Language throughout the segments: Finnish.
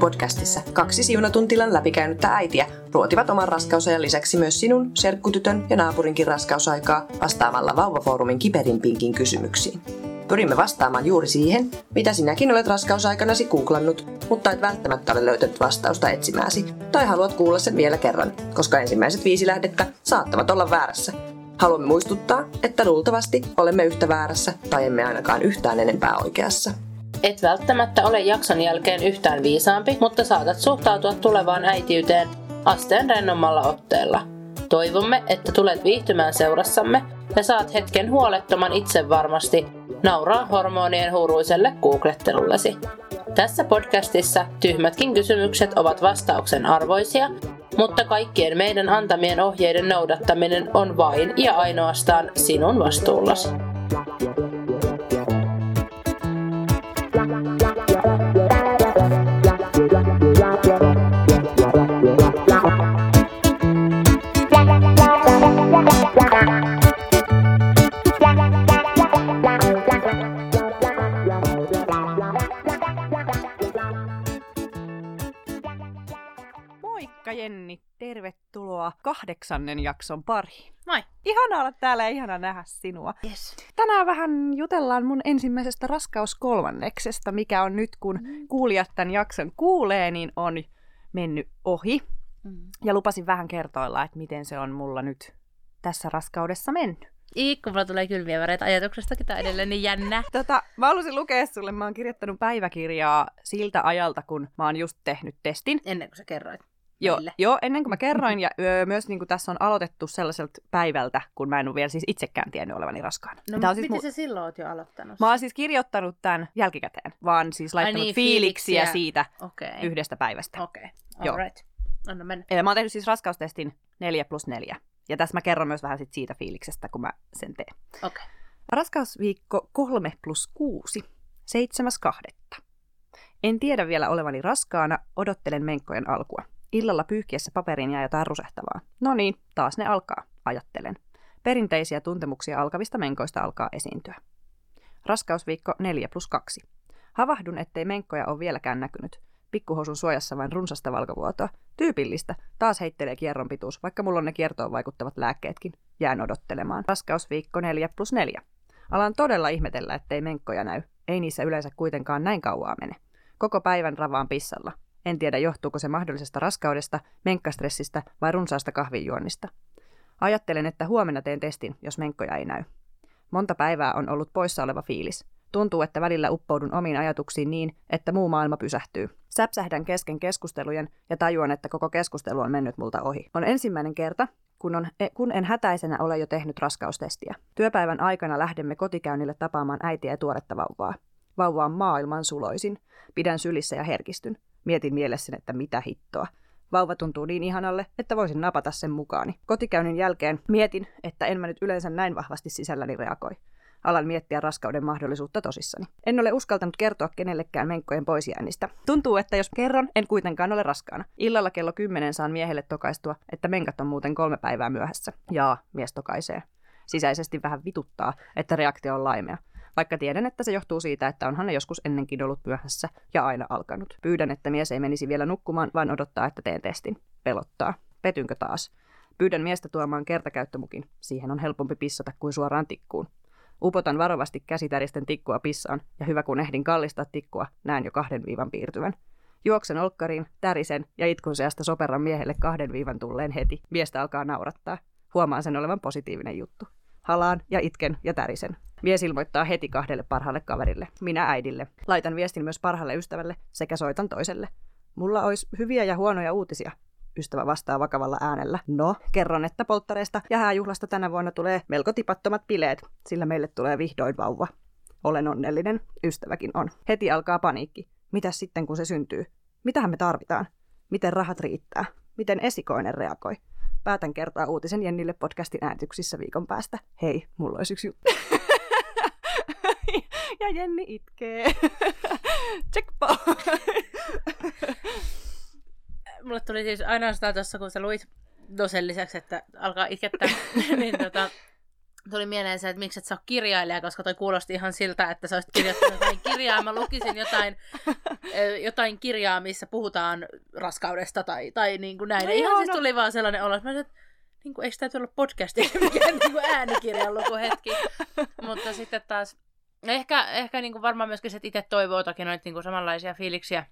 podcastissa kaksi siunatuntilan läpikäynyttä äitiä ruotivat oman raskausajan lisäksi myös sinun, serkkutytön ja naapurinkin raskausaikaa vastaamalla Vauvafoorumin kiperimpiinkin kysymyksiin. Pyrimme vastaamaan juuri siihen, mitä sinäkin olet raskausaikanasi googlannut, mutta et välttämättä ole löytänyt vastausta etsimääsi, tai haluat kuulla sen vielä kerran, koska ensimmäiset viisi lähdettä saattavat olla väärässä. Haluamme muistuttaa, että luultavasti olemme yhtä väärässä tai emme ainakaan yhtään enempää oikeassa. Et välttämättä ole jakson jälkeen yhtään viisaampi, mutta saatat suhtautua tulevaan äitiyteen asteen rennommalla otteella. Toivomme, että tulet viihtymään seurassamme ja saat hetken huolettoman itsevarmasti nauraa hormonien huuruiselle googlettelullesi. Tässä podcastissa tyhmätkin kysymykset ovat vastauksen arvoisia, mutta kaikkien meidän antamien ohjeiden noudattaminen on vain ja ainoastaan sinun vastuullasi. Tervetuloa kahdeksannen jakson pariin. Moi! Ihana olla täällä ja ihana nähdä sinua. Yes. Tänään vähän jutellaan mun ensimmäisestä raskauskolmanneksesta, mikä on nyt, kun Mm. kuulijat tämän jakson kuulee, niin on mennyt ohi. Mm. Ja lupasin vähän kertoilla, että miten se on mulla nyt tässä raskaudessa mennyt. Iikku, mulla tulee kylmiä väreitä ajatuksestakin, on edelleen niin jännä. Tota, mä halusin lukea sulle, mä oon kirjoittanut päiväkirjaa siltä ajalta, kun mä oon just tehnyt testin. Ennen kuin sä kerroit. Joo, joo, ennen kuin mä kerroin, ja öö, myös niin kuin tässä on aloitettu sellaiselta päivältä, kun mä en ole vielä siis itsekään tiennyt olevani raskaana. No, on siis miten mu- sä silloin oot jo aloittanut? Mä oon siis kirjoittanut tämän jälkikäteen, vaan siis laittanut niin, fiiliksiä, fiiliksiä. siitä Okei. yhdestä päivästä. Okei, Joo. alright. Anna mennä. Eli mä oon tehnyt siis raskaustestin 4 plus 4. Ja tässä mä kerron myös vähän sit siitä fiiliksestä, kun mä sen teen. Okei. Raskausviikko 3 plus 6, 7.2. En tiedä vielä olevani raskaana, odottelen menkkojen alkua. Illalla pyyhkiessä paperiin jää jotain rusehtavaa. No niin, taas ne alkaa, ajattelen. Perinteisiä tuntemuksia alkavista menkoista alkaa esiintyä. Raskausviikko 4 plus 2. Havahdun, ettei menkkoja ole vieläkään näkynyt. Pikkuhousun suojassa vain runsasta valkovuotoa. Tyypillistä. Taas heittelee kierron pituus, vaikka mulla on ne kiertoon vaikuttavat lääkkeetkin. Jään odottelemaan. Raskausviikko 4 plus 4. Alan todella ihmetellä, ettei menkkoja näy. Ei niissä yleensä kuitenkaan näin kauaa mene. Koko päivän ravaan pissalla. En tiedä, johtuuko se mahdollisesta raskaudesta, menkkastressistä vai runsaasta kahvinjuonnista. Ajattelen, että huomenna teen testin, jos menkkoja ei näy. Monta päivää on ollut poissa oleva fiilis. Tuntuu, että välillä uppoudun omiin ajatuksiin niin, että muu maailma pysähtyy. Säpsähdän kesken keskustelujen ja tajuan, että koko keskustelu on mennyt multa ohi. On ensimmäinen kerta, kun, on, e- kun en hätäisenä ole jo tehnyt raskaustestiä. Työpäivän aikana lähdemme kotikäynnille tapaamaan äitiä ja tuoretta vauvaa. Vauva on maailman suloisin. Pidän sylissä ja herkistyn. Mietin mielessäni, että mitä hittoa. Vauva tuntuu niin ihanalle, että voisin napata sen mukaani. Kotikäynnin jälkeen mietin, että en mä nyt yleensä näin vahvasti sisälläni reagoi. Alan miettiä raskauden mahdollisuutta tosissani. En ole uskaltanut kertoa kenellekään menkkojen poisjäännistä. Tuntuu, että jos kerron, en kuitenkaan ole raskaana. Illalla kello 10 saan miehelle tokaistua, että menkat on muuten kolme päivää myöhässä. Jaa, mies tokaisee. Sisäisesti vähän vituttaa, että reaktio on laimea. Vaikka tiedän, että se johtuu siitä, että onhan ne joskus ennenkin ollut myöhässä ja aina alkanut. Pyydän, että mies ei menisi vielä nukkumaan, vaan odottaa, että teen testin. Pelottaa. Petynkö taas? Pyydän miestä tuomaan kertakäyttömukin. Siihen on helpompi pissata kuin suoraan tikkuun. Upotan varovasti käsitäristen tikkua pissaan, ja hyvä kun ehdin kallistaa tikkua, näen jo kahden viivan piirtyvän. Juoksen olkkariin, tärisen ja itkun seasta soperan miehelle kahden viivan tulleen heti. Miestä alkaa naurattaa. Huomaan sen olevan positiivinen juttu. Halaan ja itken ja tärisen. Mies ilmoittaa heti kahdelle parhaalle kaverille, minä äidille. Laitan viestin myös parhaalle ystävälle sekä soitan toiselle. Mulla olisi hyviä ja huonoja uutisia. Ystävä vastaa vakavalla äänellä. No, kerron, että polttareista ja hääjuhlasta tänä vuonna tulee melko tipattomat bileet, sillä meille tulee vihdoin vauva. Olen onnellinen, ystäväkin on. Heti alkaa paniikki. Mitäs sitten, kun se syntyy? Mitähän me tarvitaan? Miten rahat riittää? Miten esikoinen reagoi? Päätän kertoa uutisen Jennille podcastin äänityksissä viikon päästä. Hei, mulla olisi yksi juttu. ja Jenni itkee. Checkpoint. Mulle tuli siis ainoastaan tuossa, kun sä luit no sen lisäksi, että alkaa itkettää, niin tota, tuli mieleen se, että miksi et sä ole kirjailija, koska toi kuulosti ihan siltä, että sä olisit kirjoittanut jotain kirjaa. Mä lukisin jotain, jotain kirjaa, missä puhutaan raskaudesta tai, tai niin kuin näin. No ihan joo, siis no. tuli vaan sellainen olo, että mä sanoin, että niin kuin, eikö tämä olla podcasti, mikä niin kuin äänikirjan lukuhetki. Mutta sitten taas, ehkä, ehkä niin kuin varmaan myöskin se, että itse toivoo toki noita niin kuin samanlaisia fiiliksiä.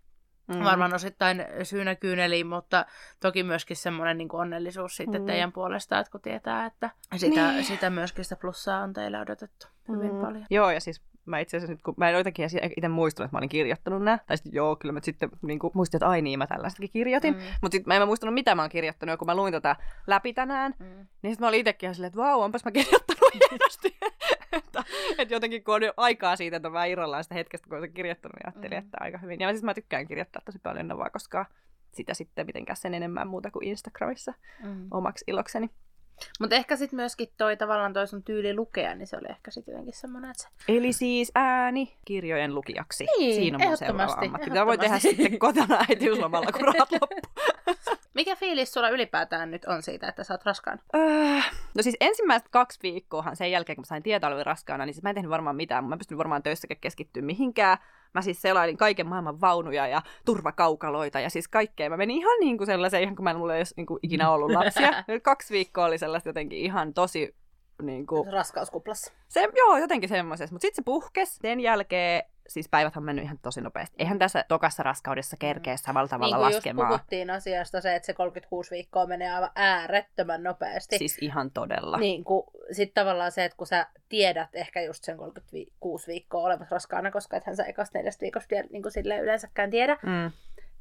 Mm. Varmaan osittain syynä kyyneliin, mutta toki myöskin semmoinen niin onnellisuus sitten Mm. teidän puolesta, että kun tietää, että sitä, Niin. sitä myöskin sitä plussaa on teille odotettu hyvin Mm. paljon. Joo, ja siis mä itse asiassa nyt, kun mä en jotenkin itse muistanut, että mä olin kirjoittanut nää, tai sitten joo, kyllä mä sitten niin kuin, muistin, että ai niin, mä tällaistakin kirjoitin, mm. Mm. mutta sitten mä en mä muistanut, mitä mä oon kirjoittanut, ja kun mä luin tätä läpi tänään, Mm. niin sitten mä olin itsekin ihan silleen, että vau, onpas mä kirjoittanut hienosti. että, että jotenkin kun on jo aikaa siitä, että vähän irrallaan sitä hetkestä, kun on sen kirjoittanut, niin ajattelin, Mm. että aika hyvin. Ja siis mä tykkään kirjoittaa tosi paljon Novaa, koska sitä sitten mitenkään sen enemmän muuta kuin Instagramissa Mm. omaksi ilokseni. Mutta ehkä sitten myöskin toi tavallaan toi sun tyyli lukea, niin se oli ehkä sitten jotenkin semmoinen, että se... Eli siis ääni kirjojen lukijaksi. Niin, Siinä on mun seuraava ammatti. Tämä voi tehdä sitten kotona äitiyslomalla, kun rahat loppu. Mikä fiilis sulla ylipäätään nyt on siitä, että sä oot raskaana? Öö, no siis ensimmäiset kaksi viikkoahan sen jälkeen, kun mä sain tietää olevani raskaana, niin siis mä en tehnyt varmaan mitään. Mä en pystynyt varmaan töissäkään keskittyä mihinkään. Mä siis selailin kaiken maailman vaunuja ja turvakaukaloita ja siis kaikkea. Mä menin ihan niin kuin sellaiseen, ihan kun mä en mulla ei olisi niin kuin ikinä ollut lapsia. Kaksi viikkoa oli sellaista jotenkin ihan tosi niin kuin, Raskauskuplassa. se, joo, jotenkin semmoisessa. Mutta sitten se puhkes. Sen jälkeen, siis päivät on mennyt ihan tosi nopeasti. Eihän tässä tokassa raskaudessa kerkeä samalla tavalla niin kuin just laskemaan. puhuttiin asiasta se, että se 36 viikkoa menee aivan äärettömän nopeasti. Siis ihan todella. Niin kuin, sit tavallaan se, että kun sä tiedät ehkä just sen 36 viikkoa olevassa raskaana, koska ethän sä ekasta neljästä viikosta niin kuin yleensäkään tiedä, Mm.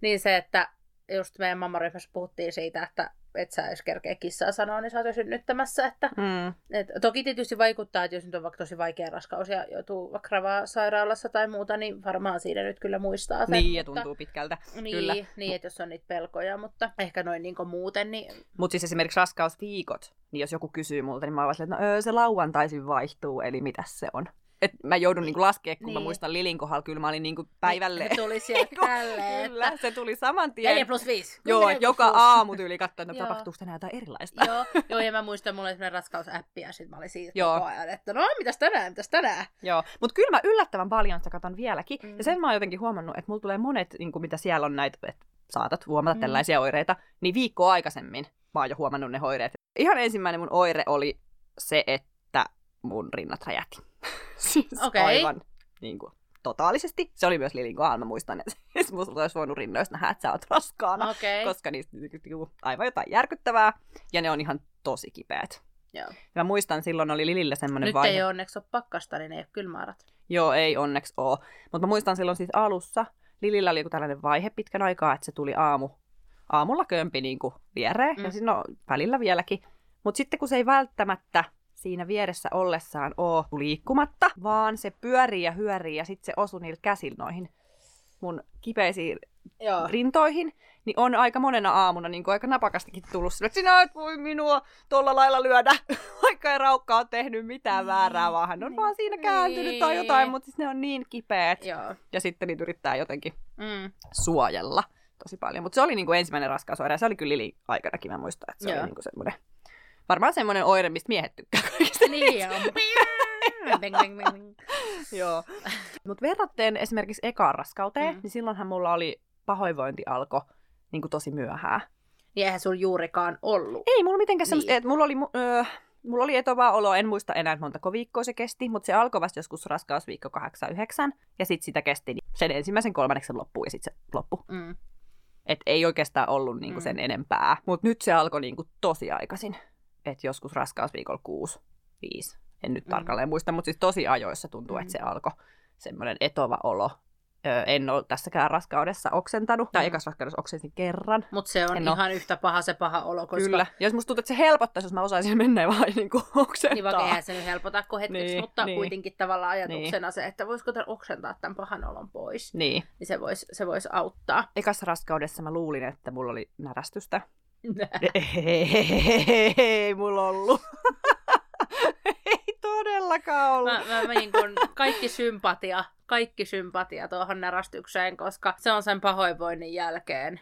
niin se, että just meidän mammaryhmässä puhuttiin siitä, että et sä jos kerkeä kissaa sanoa, niin sä oot jo synnyttämässä. Että, Mm. et, toki tietysti vaikuttaa, että jos nyt on vaikka tosi vaikea raskaus ja joutuu vaikka ravaa sairaalassa tai muuta, niin varmaan siinä nyt kyllä muistaa sen. Niin, ja mutta, tuntuu pitkältä. Niin, Kyllä. niin että jos on niitä pelkoja, mutta ehkä noin niin muuten, niin Mutta siis esimerkiksi raskausviikot, niin jos joku kysyy multa, niin mä oon että no, öö, se lauantaisin vaihtuu, eli mitä se on? Et mä joudun niinku laskea, kun niin. mä Niin. muistan Lilin kohdalla, kyllä mä olin niinku päivälle. se tuli sieltä tälleen, Kyllä, että se tuli saman tien. 4 plus 5. Joo, joka aamu tyyli katsoa, että Joo. tapahtuuko tänään jotain erilaista. joo, joo, ja mä muistan, mulla oli raskausäppi, ja sit mä olin siitä Joo. koko ajan, että no, mitäs tänään, mitäs tänään? Joo, mutta kyllä mä yllättävän paljon sitä katon vieläkin. Mm. Ja sen mä oon jotenkin huomannut, että mulla tulee monet, niin kuin mitä siellä on näitä, että saatat huomata. Mm. tällaisia oireita, niin viikkoa aikaisemmin mä oon jo huomannut ne oireet. Ihan ensimmäinen mun oire oli se, että mun rinnat räjähti. Siis Okei. aivan niin kuin, totaalisesti. Se oli myös Lilin kohdalla, mä muistan, että siis musta olisi voinut rinnoista nähdä, että sä oot raskaana. Okay. Koska niistä juu, aivan jotain järkyttävää, ja ne on ihan tosi kipeät. Joo. Ja mä muistan, silloin oli Lilillä semmoinen Nyt vaihe. ei onneksi ole pakkasta, niin ei ole kylmäärat. Joo, ei onneksi oo. Mutta mä muistan silloin siis alussa, Lilillä oli joku tällainen vaihe pitkän aikaa, että se tuli aamu, aamulla kömpi niin kuin viereen, mm. ja siinä on välillä vieläkin. Mutta sitten kun se ei välttämättä siinä vieressä ollessaan oo liikkumatta, vaan se pyörii ja hyörii ja sitten se osui niillä käsillä noihin mun kipeisiin Joo. rintoihin, niin on aika monena aamuna niin kuin aika napakastikin tullut sille, että sinä et voi minua tuolla lailla lyödä, vaikka ei raukka ole tehnyt mitään väärää, vaan hän on vaan siinä kääntynyt tai jotain, Niin. mutta siis ne on niin kipeät. Joo. Ja sitten niitä yrittää jotenkin Mm. suojella tosi paljon. Mutta se oli niin kuin ensimmäinen raskausoire, ja se oli kyllä Lili aikanakin, mä muistan, että se Joo. oli niin kuin semmoinen, varmaan semmoinen oire, mistä miehet tykkää kaikista. Niin ding. Joo. Mutta verrattuna esimerkiksi ekaan raskauteen, Mm. niin silloinhan mulla oli pahoinvointi alkoi niin kuin tosi myöhään. Niin eihän sulla juurikaan ollut. Ei mulla mitenkään Niin. semmoista, että mulla oli, öö, mulla oli etovaa olo, en muista enää montako viikkoa se kesti, mutta se alkoi vasta joskus raskausviikko 8-9, ja sitten sitä kesti niin sen ensimmäisen kolmanneksen loppuun, ja sitten se loppu. Mm. Et ei oikeastaan ollut niinku Mm. sen enempää, mutta nyt se alkoi niinku tosi aikaisin. Että joskus raskausviikolla 6, 5, en nyt Mm. tarkalleen muista, mutta siis tosi ajoissa tuntuu, Mm. että se alkoi semmoinen etova olo. Öö, en ole tässäkään raskaudessa oksentanut, tai Mm. ekas rakkaudessa oksensin kerran. Mutta se on En ihan yhtä paha se paha olo, koska Kyllä. Ja jos musta tuntuu, että se helpottaisi, jos mä osaisin mennä ja vaan niin kuin oksentaa. Niin vaikka eihän se nyt helpota kuin hetkeksi, Niin, mutta niin. kuitenkin tavallaan ajatuksena se, että voisiko tämän oksentaa tämän pahan olon pois, Niin. niin se voisi se vois auttaa. Ekassa raskaudessa mä luulin, että mulla oli närästystä. Ei, mulla ollut. ei todellakaan ollut. Mä, mä, mä niin kun, kaikki sympatia, kaikki sympatia tuohon närästykseen, koska se on sen pahoinvoinnin jälkeen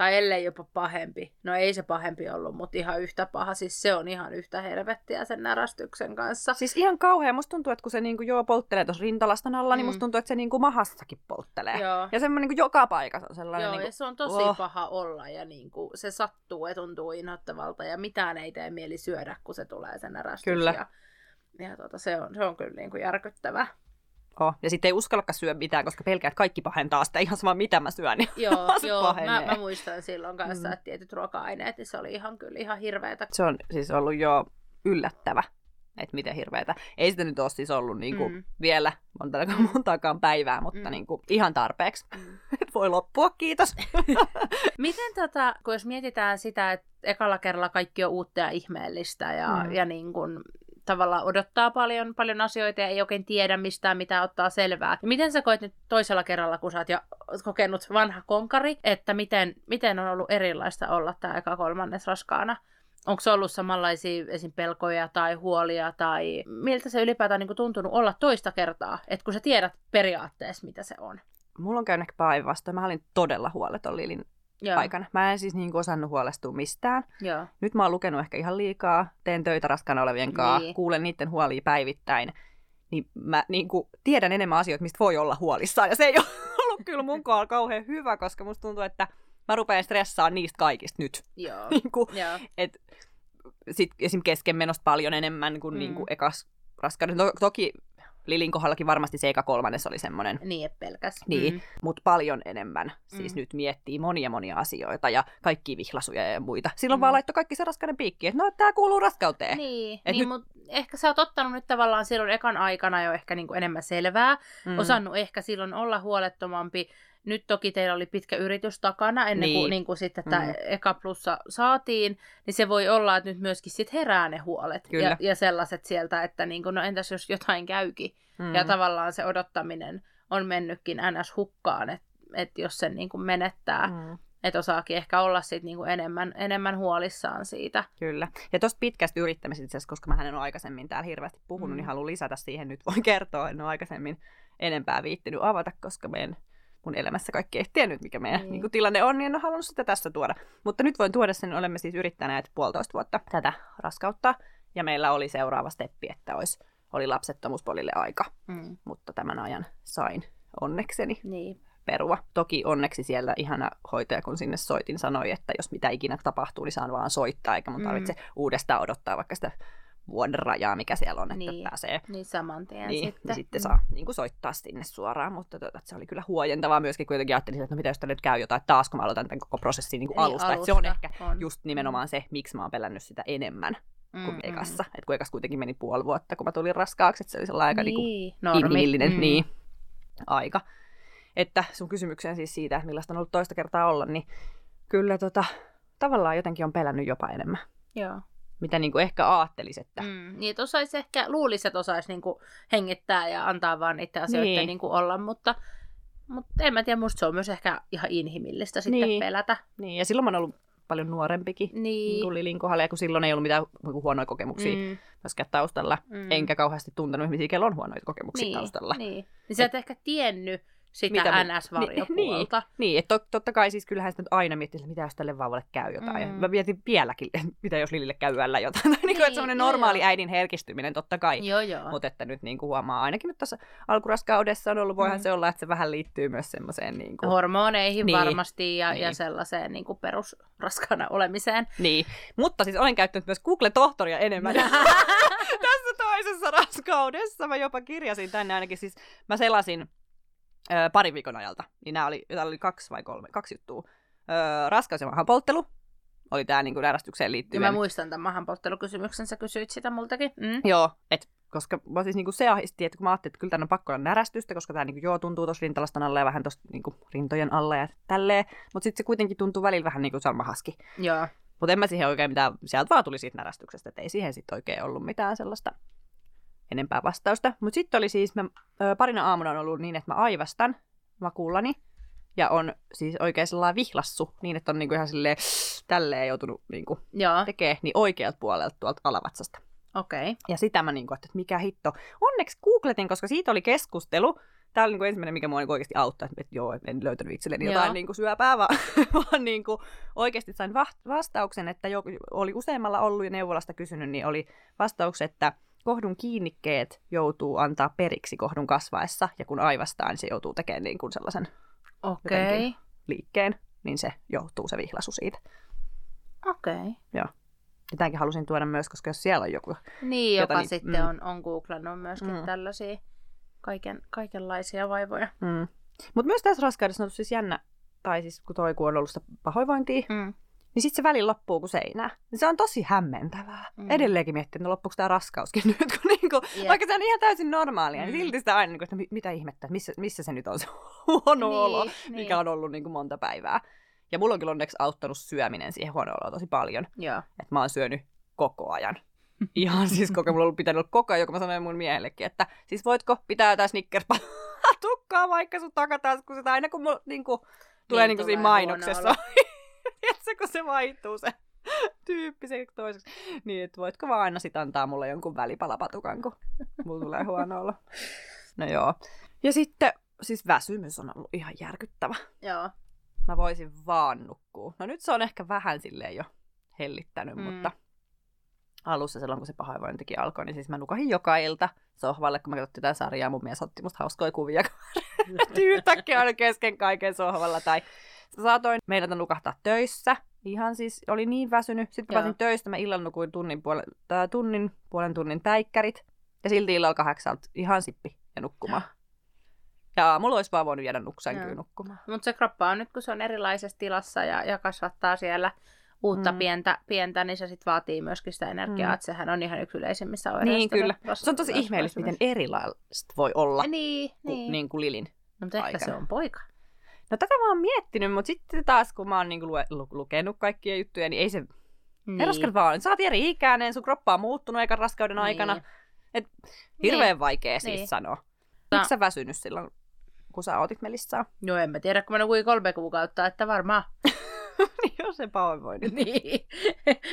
Tai ellei jopa pahempi. No ei se pahempi ollut, mutta ihan yhtä paha. Siis se on ihan yhtä helvettiä sen närästyksen kanssa. Siis ihan kauhea. Musta tuntuu, että kun se niinku joo polttelee tuossa rintalaston alla, mm. niin Mm. musta tuntuu, että se niinku mahassakin polttelee. Joo. Ja semmoinen niinku joka paikassa on sellainen... Joo, niinku, ja se on tosi oh. paha olla ja niin kuin, se sattuu ja tuntuu inhottavalta ja mitään ei tee mieli syödä, kun se tulee sen närästys. Kyllä. Ja, ja tota, se, on, se on kyllä niin kuin järkyttävä. Oh. Ja sitten ei uskallakaan syödä mitään, koska pelkää, että kaikki pahentaa sitä ihan sama mitä mä syön. Niin Joo, joo mä, pahenee. mä, muistan silloin kanssa, Mm. että tietyt ruoka-aineet, niin se oli ihan kyllä ihan hirveetä. Se on siis ollut jo yllättävä, että miten hirveätä. Ei sitä nyt ole siis ollut niinku Mm. mm. vielä montaakaan, montaakaan päivää, mutta Mm. mm. niinku ihan tarpeeksi. Mm. Voi loppua, kiitos. Miten tota, kun jos mietitään sitä, että ekalla kerralla kaikki on uutta ja ihmeellistä ja, Mm. ja niin kuin, tavallaan odottaa paljon, paljon asioita ja ei oikein tiedä mistään mitä ottaa selvää. Ja miten sä koet nyt toisella kerralla, kun sä oot jo kokenut vanha konkari, että miten, miten on ollut erilaista olla tämä eka kolmannes raskaana? Onko se ollut samanlaisia esim. pelkoja tai huolia tai miltä se ylipäätään niin tuntunut olla toista kertaa, että kun sä tiedät periaatteessa mitä se on? Mulla on käynyt päinvastoin. Mä olin todella huoleton Lilin Joo, aikana. Mä en siis niinku osannut huolestua mistään. joo. Nyt mä oon lukenut ehkä ihan liikaa, teen töitä raskaana olevien kanssa, Niin. niin. kuulen niiden huolia päivittäin. Niin mä niin kuin, tiedän enemmän asioita, mistä voi olla huolissaan. Ja se ei ole ollut kyllä mun kohdalla kauhean hyvä, koska musta tuntuu, että mä rupean stressaamaan niistä kaikista nyt. Joo. niin kuin, Joo. et, sit esim. keskenmenosta paljon enemmän kuin, Mm. niin kuin ekas raskaudessa. No, toki Lilin kohdallakin varmasti se eka kolmannes oli semmoinen, Niin, pelkäs. Niin. Mm. mutta paljon enemmän. Siis Mm. nyt miettii monia monia asioita ja kaikki vihlasuja ja muita. Silloin Mm. vaan laittoi kaikki se raskauden piikki, että no tää kuuluu raskauteen. Niin, Et niin nyt- mutta ehkä sä oot ottanut nyt tavallaan silloin ekan aikana jo ehkä niinku enemmän selvää. Mm. Osannut ehkä silloin olla huolettomampi. Nyt toki teillä oli pitkä yritys takana ennen kuin, Niin. niin kuin sitten tämä Mm. eka plussa saatiin, niin se voi olla, että nyt myöskin sit herää ne huolet Kyllä. ja, ja sellaiset sieltä, että niin kuin, no entäs jos jotain käykin Mm. ja tavallaan se odottaminen on mennytkin ns. hukkaan, että et jos sen niin kuin menettää, mm. Että osaakin ehkä olla sit niin kuin enemmän, enemmän huolissaan siitä. Kyllä. Ja tuosta pitkästä yrittämisestä, itse asiassa, koska mä en ole aikaisemmin täällä hirveästi puhunut, Mm. mm. niin haluan lisätä siihen nyt. Voin kertoa, en ole aikaisemmin enempää viittinyt avata, koska meidän, mun elämässä kaikki ei tiennyt, mikä meidän Niin. niin. Niin tilanne on, niin en ole halunnut sitä tässä tuoda. Mutta nyt voin tuoda sen, olemme siis yrittäneet puolitoista vuotta tätä raskautta, ja meillä oli seuraava steppi, että olisi, oli lapsettomuuspolille aika, Mm. mutta tämän ajan sain onnekseni Niin. perua. Toki onneksi siellä ihana hoitaja, kun sinne soitin, sanoi, että jos mitä ikinä tapahtuu, niin saan vaan soittaa, eikä mun Mm. tarvitse uudestaan odottaa vaikka sitä vuoden rajaa, mikä siellä on, että Niin. niin. pääsee. Niin saman tien Niin, sitten. sitten, sitten Mm. saa niin kuin soittaa sinne suoraan, mutta tuota, että se oli kyllä huojentavaa myöskin, kun jotenkin ajattelin, että no mitä jos nyt käy jotain taas, kun mä aloitan tämän koko prosessin niin kuin Niin, alusta. Että se on alusta ehkä on. just nimenomaan se, miksi mä oon pelännyt sitä enemmän kuin Mm, mm. ekassa. Että kun ekas kuitenkin meni puoli vuotta, kun mä tulin raskaaksi, että se oli sellainen aika niin kuin Niin, normi. inhimillinen Mm. niin, aika. Että sun kysymykseen siis siitä, että millaista on ollut toista kertaa olla, niin kyllä tota, tavallaan jotenkin on pelännyt jopa enemmän. Joo. Mitä niin kuin ehkä ajattelisi, että Mm. Niin, että osais ehkä, luulisi, että osaisi niinku hengittää ja antaa vaan niiden asioiden Niin. niinku olla, mutta, mutta en mä tiedä, musta se on myös ehkä ihan inhimillistä sitten Niin. pelätä. niin. Ja silloin mä oon ollut paljon nuorempikin Niin. tuli Lilin kohdalla, kun silloin ei ollut mitään hu- huonoja kokemuksia mm. Myöskään taustalla, Mm. enkä kauheasti tuntenut ihmisiä, kello on huonoja kokemuksia niin, taustalla. Niin. niin sä et ehkä tiennyt sitä Mitä NS-varjopuolta. Niin, että tot, totta kai siis kyllähän sitä nyt aina miettii, että mitä jos tälle vauvalle käy jotain. Mm. Mä mietin vieläkin, mitä jos Lilille käy yöllä jotain. niin, niin Niin, että semmoinen normaali joo. äidin herkistyminen totta kai. Joo, joo. Mutta että nyt niin kuin huomaa, ainakin nyt tässä alkuraskaudessa on ollut, voihan Mm. se olla, että se vähän liittyy myös semmoiseen niin kuin... Hormoneihin Niin. varmasti ja, ja Niin. sellaiseen niin kuin perusraskaana olemiseen. Niin, mutta siis olen käyttänyt myös Google-tohtoria enemmän tässä toisessa raskaudessa. Mä jopa kirjasin tänne ainakin, siis mä selasin ö, parin viikon ajalta, niin nämä oli, oli kaksi vai kolme, kaksi juttua. Ö, raskaus ja mahanpolttelu oli tämä niin närästykseen Ja liittyvä. mä muistan tämän mahanpolttelukysymyksen, sä kysyit sitä multakin. Mm. Joo, et, koska mä siis niinku se ahisti, että kun mä ajattelin, että kyllä tänne on pakko olla närästystä, koska tämä niinku, joo tuntuu tuossa rintalaston alla ja vähän tuossa niinku, rintojen alla ja tälleen, mutta sitten se kuitenkin tuntuu välillä vähän niin kuin salmahaski. Joo. Mutta en mä siihen oikein mitään, sieltä vaan tuli siitä närästyksestä, että ei siihen sitten oikein ollut mitään sellaista enempää vastausta. Mutta sitten oli siis, mä, ö, parina aamuna on ollut niin, että mä aivastan makuullani ja on siis oikein sellainen vihlassu, niin että on niinku ihan silleen tälleen joutunut niinku tekee, niin oikealta puolelta tuolta alavatsasta. okei. Okay. Ja sitä mä niinku, että mikä hitto. Onneksi googletin, koska siitä oli keskustelu Tämä oli niin kuin ensimmäinen, mikä mua niin oikeasti auttaa, että joo, en löytänyt itselleni Joo. jotain niin kuin syöpää, vaan, vaan niin kuin oikeasti sain va- vastauksen, että jo, oli useammalla ollut ja neuvolasta kysynyt, niin oli vastaus, että kohdun kiinnikkeet joutuu antaa periksi kohdun kasvaessa, ja kun aivastaa, niin se joutuu tekemään niin kuin sellaisen jotenkin. liikkeen, niin se johtuu se vihlasu siitä. Okei. Ja tämäkin halusin tuoda myös, koska jos siellä on joku Niin, Jota joka niin- sitten mm. on, on googlannut myöskin Mm. tällaisia kaiken, kaikenlaisia vaivoja. Mm. Mutta myös tässä raskaudessa on ollut siis jännä, tai siis kun toi kun on ollut sitä pahoinvointia, Mm. Niin sitten se väli loppuu kuin seinää. Niin Se on tosi hämmentävää. Mm. Edelleenkin miettii, että no loppuuko tämä raskauskin nyt, kun niinku, Jep. vaikka se on ihan täysin normaalia, Mm. niin silti sitä aina, niinku, että mi- mitä ihmettä, missä, missä se nyt on se huono Niin, olo, niin. mikä on ollut niinku monta päivää. Ja mulla on kyllä onneksi auttanut syöminen siihen huono oloon tosi paljon. Joo. Että mä oon syönyt koko ajan. Ihan siis koko mulla on ollut pitänyt olla koko ajan, joka mä sanoin mun miehellekin, että siis voitko pitää jotain snickers tukkaa vaikka sun takataskussa, aina kun mulla niin kuin, tulee niin, Niin, niin siinä mainoksessa. Tiedätkö, kun se vaihtuu se tyyppi se toiseksi. Niin, että voitko vaan aina sit antaa mulle jonkun välipalapatukan, kun mulla tulee huono olo. No joo. Ja sitten, siis väsymys on ollut ihan järkyttävä. Joo. Mä voisin vaan nukkua. No nyt se on ehkä vähän silleen jo hellittänyt, Mm. mutta alussa silloin, kun se pahoinvointikin alkoi, niin siis mä nukahin joka ilta sohvalle, kun mä katsottiin tätä sarjaa. Mun mies otti musta hauskoja kuvia, kun yhtäkkiä aina kesken kaiken sohvalla. Tai saatoin meinata nukahtaa töissä. Ihan siis oli niin väsynyt. Sitten kun Joo. pääsin töistä, mä illalla nukuin tunnin, puolen, tää, tunnin, puolen tunnin päikkärit. Ja silti illalla kahdeksalta ihan sippi ja nukkumaan. Ja mulla olisi vaan voinut jäädä nuksänkyyn nukkumaan. Mutta se kroppa on nyt, kun se on erilaisessa tilassa ja, ja kasvattaa siellä uutta Mm. pientä, pientä, niin se sitten vaatii myöskin sitä energiaa, Mm. että sehän on ihan yksi yleisimmissä oireista. Niin, kyllä. Se on tosi ihmeellistä, miten erilaista voi olla Niin, kuin, niin. niin kuin Lilin. No, mutta ehkä se on poika. No tätä mä oon miettinyt, mutta sitten taas kun mä oon niinku lue, lu, lukenut kaikkia juttuja, niin ei se... Niin. Raskat vaan, sä oot eri ikäinen, sun kroppa on muuttunut eikä raskauden Niin. aikana. Et hirveän Niin. vaikea siis Niin. sanoa. Miksi sä väsynyt silloin, kun sä ootit Melissaa? No en mä tiedä, kun mä nukuin kolme kuukautta, että varmaan. niin jos se pahoinvoinnin. niin.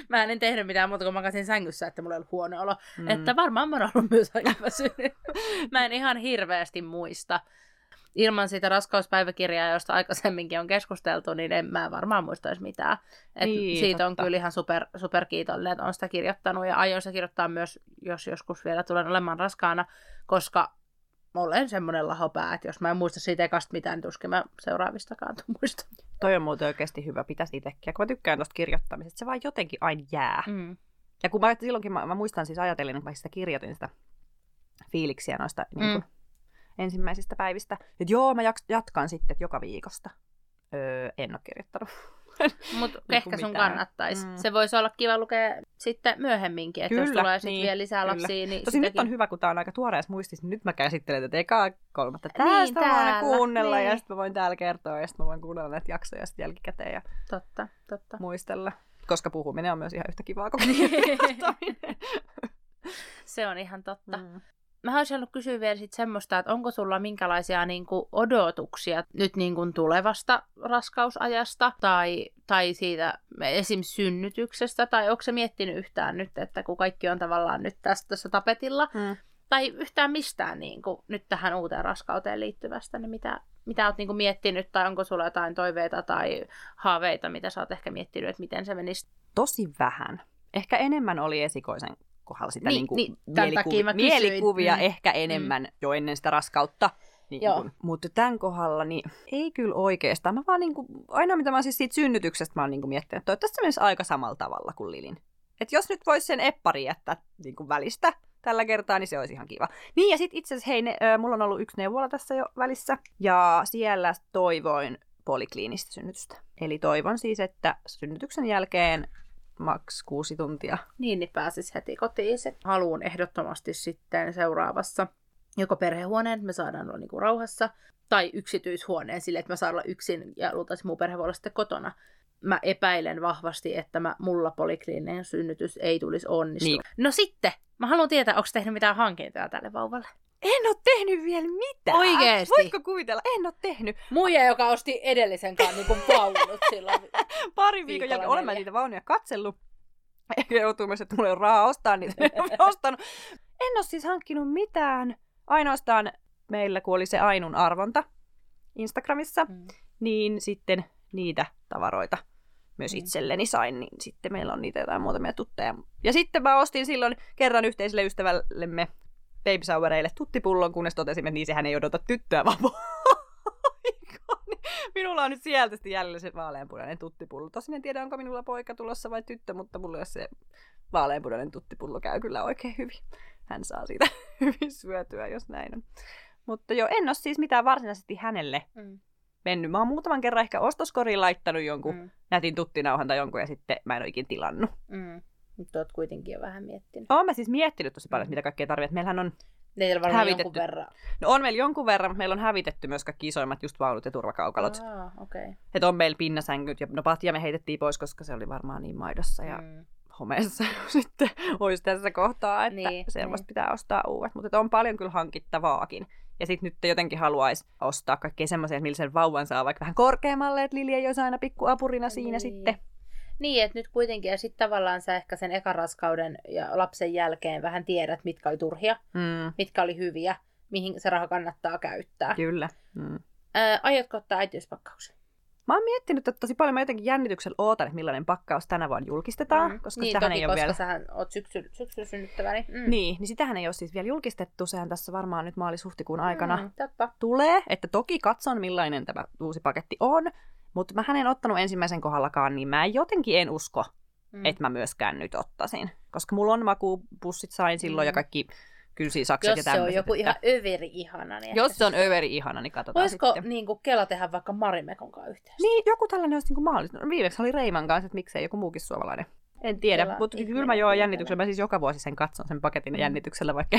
mä en tehnyt mitään muuta, kun makasin sängyssä, että mulla ei ollut huono olo. Mm. Että varmaan mä oon ollut myös aika väsynyt. mä en ihan hirveästi muista. Ilman sitä raskauspäiväkirjaa, josta aikaisemminkin on keskusteltu, niin en mä varmaan muistaisi mitään. Et Niin, siitä on totta. kyllä ihan super, super kiitollinen, että on sitä kirjoittanut ja aion sitä kirjoittaa myös, jos joskus vielä tulen olemaan raskaana, koska olen semmoinen lahopää, että jos mä en muista siitä ekasta mitään, niin tuskin mä seuraavistakaan muista. Toi on muuten oikeasti hyvä, pitäisi itsekin. Kun mä tykkään tosta kirjoittamisesta, se vaan jotenkin aina jää. Mm. Ja kun mä silloinkin, mä, mä muistan siis ajatellen, kun mä sitä kirjoitin sitä fiiliksiä noista mm. niin kuin, ensimmäisistä päivistä, että joo, mä jatkan sitten että joka viikosta. Öö, en ole kirjoittanut. Mutta Niin ehkä sun mitään. kannattaisi. Mm. Se voisi olla kiva lukea sitten myöhemminkin, että jos Kyllä, tulee sitten niin, vielä lisää kyllä. lapsia, niin Tosi nyt sitäkin- on hyvä, kun tää on aika tuoreessa muistissa, niin nyt mä käsittelen tätä ekaa kolmatta. Niin, Tästä mä voin kuunnella niin. ja sitten mä voin täällä kertoa ja sitten mä voin kuunnella näitä jaksoja sitten jälkikäteen ja Totta, totta. muistella. Koska puhuminen on myös ihan yhtä kivaa kuin kirjoittaminen. Se on ihan totta. Mm. Mä olisin halunnut kysyä vielä sit semmoista, että onko sulla minkälaisia niinku odotuksia nyt niinku tulevasta raskausajasta tai, tai siitä esim. synnytyksestä, tai onko se miettinyt yhtään nyt, että kun kaikki on tavallaan nyt tässä, tässä tapetilla, Mm. tai yhtään mistään niinku, nyt tähän uuteen raskauteen liittyvästä, niin mitä, mitä oot niinku miettinyt, tai onko sulla jotain toiveita tai haaveita, mitä sä oot ehkä miettinyt, että miten se menisi? Tosi vähän. Ehkä enemmän oli esikoisen kohdalla sitä Niin, niin, niin, niin, kysyin. mielikuvia Mm. ehkä enemmän mm. jo ennen sitä raskautta. Niin Joo. kun, mutta tämän kohdalla niin ei kyllä oikeastaan. Mä vaan niin kuin, aina mitä mä siis siitä synnytyksestä mä oon niin kuin miettinyt, että toivottavasti se menisi aika samalla tavalla kuin Lilin. Että jos nyt voisi sen eppari jättää niin kuin välistä tällä kertaa, niin se olisi ihan kiva. Niin ja sitten itse asiassa, hei, ne, ö, mulla on ollut yksi neuvola tässä jo välissä. Ja siellä toivoin polikliinistä synnytystä. Eli toivon siis, että synnytyksen jälkeen maks kuusi tuntia. Niin, niin pääsis heti kotiin. Se haluan ehdottomasti sitten seuraavassa joko perhehuoneen, että me saadaan olla niinku rauhassa, tai yksityishuoneen sille, että mä saan olla yksin ja luultavasti muu perhe voi olla sitten kotona. Mä epäilen vahvasti, että mä, mulla polikliininen synnytys ei tulisi onnistua. Niin. No sitten, mä haluan tietää, onko tehnyt mitään hankintoja tälle vauvalle. En ole tehnyt vielä mitään. Oikeesti? Voitko kuvitella? En ole tehnyt. Muija, joka osti edellisen kanssa niin vaunut silloin. Pari viikon jälkeen olen mä niitä vaunuja katsellut. Ehkä joutuu myös, että mulla ei ole rahaa ostaa niitä. En ole ostanut. En ole siis hankkinut mitään. Ainoastaan meillä, kun oli se Ainun arvonta Instagramissa, Mm. niin sitten niitä tavaroita myös Mm. itselleni sain, niin sitten meillä on niitä jotain muutamia tutteja. Ja sitten mä ostin silloin kerran yhteiselle ystävällemme baby showereille tuttipullon, kunnes totesimme, että niin sehän ei odota tyttöä, vaan Minulla on nyt sieltä sitten jäljellä se vaaleanpunainen tuttipullo. Tosin en tiedä, onko minulla poika tulossa vai tyttö, mutta mulla se vaaleanpunainen tuttipullo käy kyllä oikein hyvin. Hän saa siitä hyvin syötyä, jos näin on. Mutta joo, en ole siis mitään varsinaisesti hänelle Mm. mennyt. Mä oon muutaman kerran ehkä ostoskoriin laittanut jonkun mm. Nätin tuttinauhan tai jonkun ja sitten mä en ole ikin tilannut. Mm. Mutta oot kuitenkin jo vähän miettinyt. Oon mä siis miettinyt tosi paljon, mitä kaikkea tarvitsee. Meillähän on, Teillä varmaan Hävitetty. jonkun verran. no on meillä jonkun verran, mutta meillä on hävitetty myös kaikki isoimmat just vaunut ja turvakaukalot. Okei. Okay. Että on meillä pinnasängyt ja no patja me heitettiin pois, koska se oli varmaan niin maidossa ja mm. Homeessa sitten olisi tässä kohtaa, että Niin, niin, semmoista niin. pitää ostaa uudet. Mutta on paljon kyllä hankittavaakin. Ja sitten nyt jotenkin haluaisi ostaa kaikkea semmoisia, millä sen vauvan saa vaikka vähän korkeammalle, että Lili ei olisi aina pikku apurina siinä Niin. sitten. Niin, että nyt kuitenkin, ja sitten tavallaan sä ehkä sen ekaraskauden ja lapsen jälkeen vähän tiedät, mitkä oli turhia, Mm, mitkä oli hyviä, mihin se raha kannattaa käyttää. kyllä. Mm. Ää, aiotko ottaa äitiyspakkauksen? Mä oon miettinyt, että tosi paljon mä jotenkin jännityksellä ootan, että millainen pakkaus tänä vuonna julkistetaan, mm. koska niin, sitähän toki, ei ole koska vielä... sähän oot syksyllä syksy synnyttävä. Niin, mm. Niin, niin sitähän ei ole siis vielä julkistettu, sehän tässä varmaan nyt maalis-huhtikuun aikana Mm, totta. tulee, että toki katson millainen tämä uusi paketti on, mutta mä en ottanut ensimmäisen kohdallakaan, niin mä jotenkin en usko, Mm. että mä myöskään nyt ottaisin. Koska mulla on makupussit sain silloin Mm. ja kaikki kylsisakset Jos ja se on joku että ihan överi ihana, niin Jos se on överi ihana, niin katsotaan Voisiko sitten. niin kuin Kela tehdä vaikka Marimekon kanssa yhteistyötä? Niin, joku tällainen olisi niin mahdollista. No, viimeksi oli Reiman kanssa, että miksei joku muukin suomalainen. En tiedä, mutta kyllä mä joo jännityksellä. Mä siis joka vuosi sen katson sen paketin Mm. jännityksellä, vaikka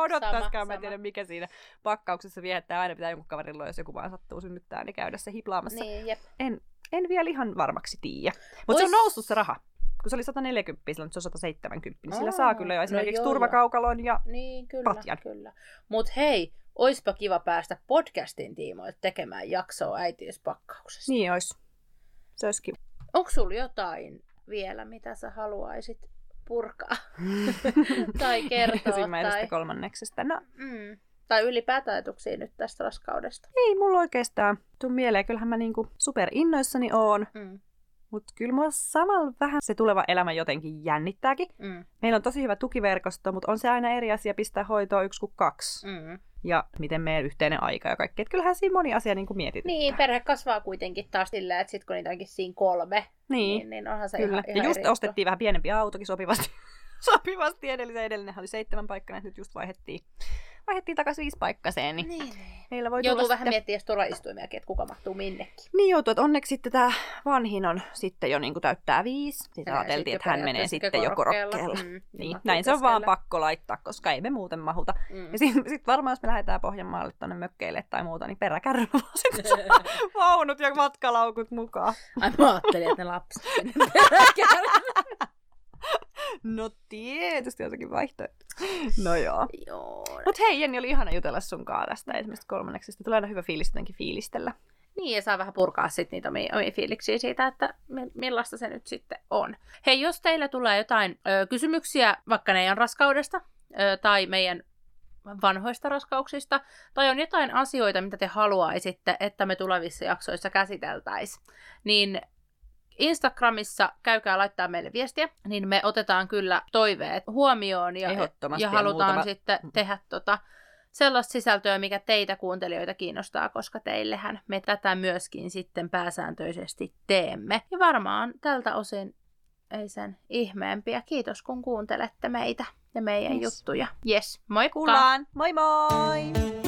Odottaisikaan. sama, Mä en tiedä, mikä siinä pakkauksessa viettää. Aina pitää jonkun kaverilla, jos joku vaan sattuu synnyttää, niin käydä se hiplaamassa. Niin, jep. En, en vielä ihan varmaksi tiedä. Mutta se on noussut se raha. Kun se oli 140, silloin se on 170, niin sillä Aa, saa kyllä jo no esimerkiksi joo. turvakaukalon ja Niin, kyllä, Patjan. kyllä. Mut hei, oispa kiva päästä podcastin tiimoilta tekemään jaksoa äitiyspakkauksesta. niin olisi. Se olisi kiva. Onko sulla jotain vielä, mitä sä haluaisit purkaa tai kertoa? Ensimmäisestä tai, kolmanneksesta. No mm, tai ylipäätään ajatuksia nyt tästä raskaudesta? ei mulla oikeastaan tuu mieleen. Kyllähän mä niinku super innoissani oon. Mm, Mutta kyllä mua samalla vähän se tuleva elämä jotenkin jännittääkin. mm, Meillä on tosi hyvä tukiverkosto, mutta on se aina eri asia pistää hoitoa yksi kuin kaksi. mm. Ja miten meidän yhteinen aika ja kaikki. Et kyllähän siinä moni asia niin mietitään. Niin, perhe kasvaa kuitenkin taas silleen, että sit kun niitä onkin siinä kolme, niin. niin, niin onhan se Kyllä. ihan, ja ihan just eri ostettiin vähän pienempi autokin sopivasti. sopivasti edellisen. Edellinen oli seitsemän paikkaa, nyt just vaihdettiin, vaihdettiin takaisin viisi paikkaiseen. Niin Niin, meillä voi Joutuu tulla vähän sitten... miettimään turvaistuimiakin, että kuka mahtuu minnekin. Niin joutuu, että onneksi sitten tämä vanhin on sitten jo niin kuin täyttää viisi. Sitten Menee ajateltiin, sitten että hän menee sitten jo korokkeella. Mm, Niin, mahtuu näin se on vaan pakko laittaa, koska ei me muuten mahuta. Mm. Ja sitten sit varmaan, jos me lähdetään Pohjanmaalle tuonne mökkeille tai muuta, niin peräkärryllä vaan sitten vaunut ja matkalaukut mukaan. Ai mä ajattelin, että ne lapset. No tietysti jossakin vaihtoehto. No joo. Joo. Mut hei Jenni, oli ihana jutella sunkaan tästä ensimmäisestä kolmanneksesta. Tulee aina hyvä fiilis jotenkin fiilistellä. Niin, ja saa vähän purkaa sitten niitä omia, omia fiiliksiä siitä, että mi- millaista se nyt sitten on. Hei, jos teillä tulee jotain ö, kysymyksiä vaikka meidän raskaudesta ö, tai meidän vanhoista raskauksista, tai on jotain asioita, mitä te haluaisitte, että me tulevissa jaksoissa käsiteltäisiin, niin Instagramissa käykää laittaa meille viestiä, niin me otetaan kyllä toiveet huomioon ja, Ehdottomasti ja ja halutaan muutama- sitten tehdä tota, sellaista sisältöä, mikä teitä kuuntelijoita kiinnostaa, koska teillehän me tätä myöskin sitten pääsääntöisesti teemme. Ja varmaan tältä osin ei sen ihmeempiä. Kiitos kun kuuntelette meitä ja meidän Yes. juttuja. Yes, moikka! Kuullaan! Moi moi!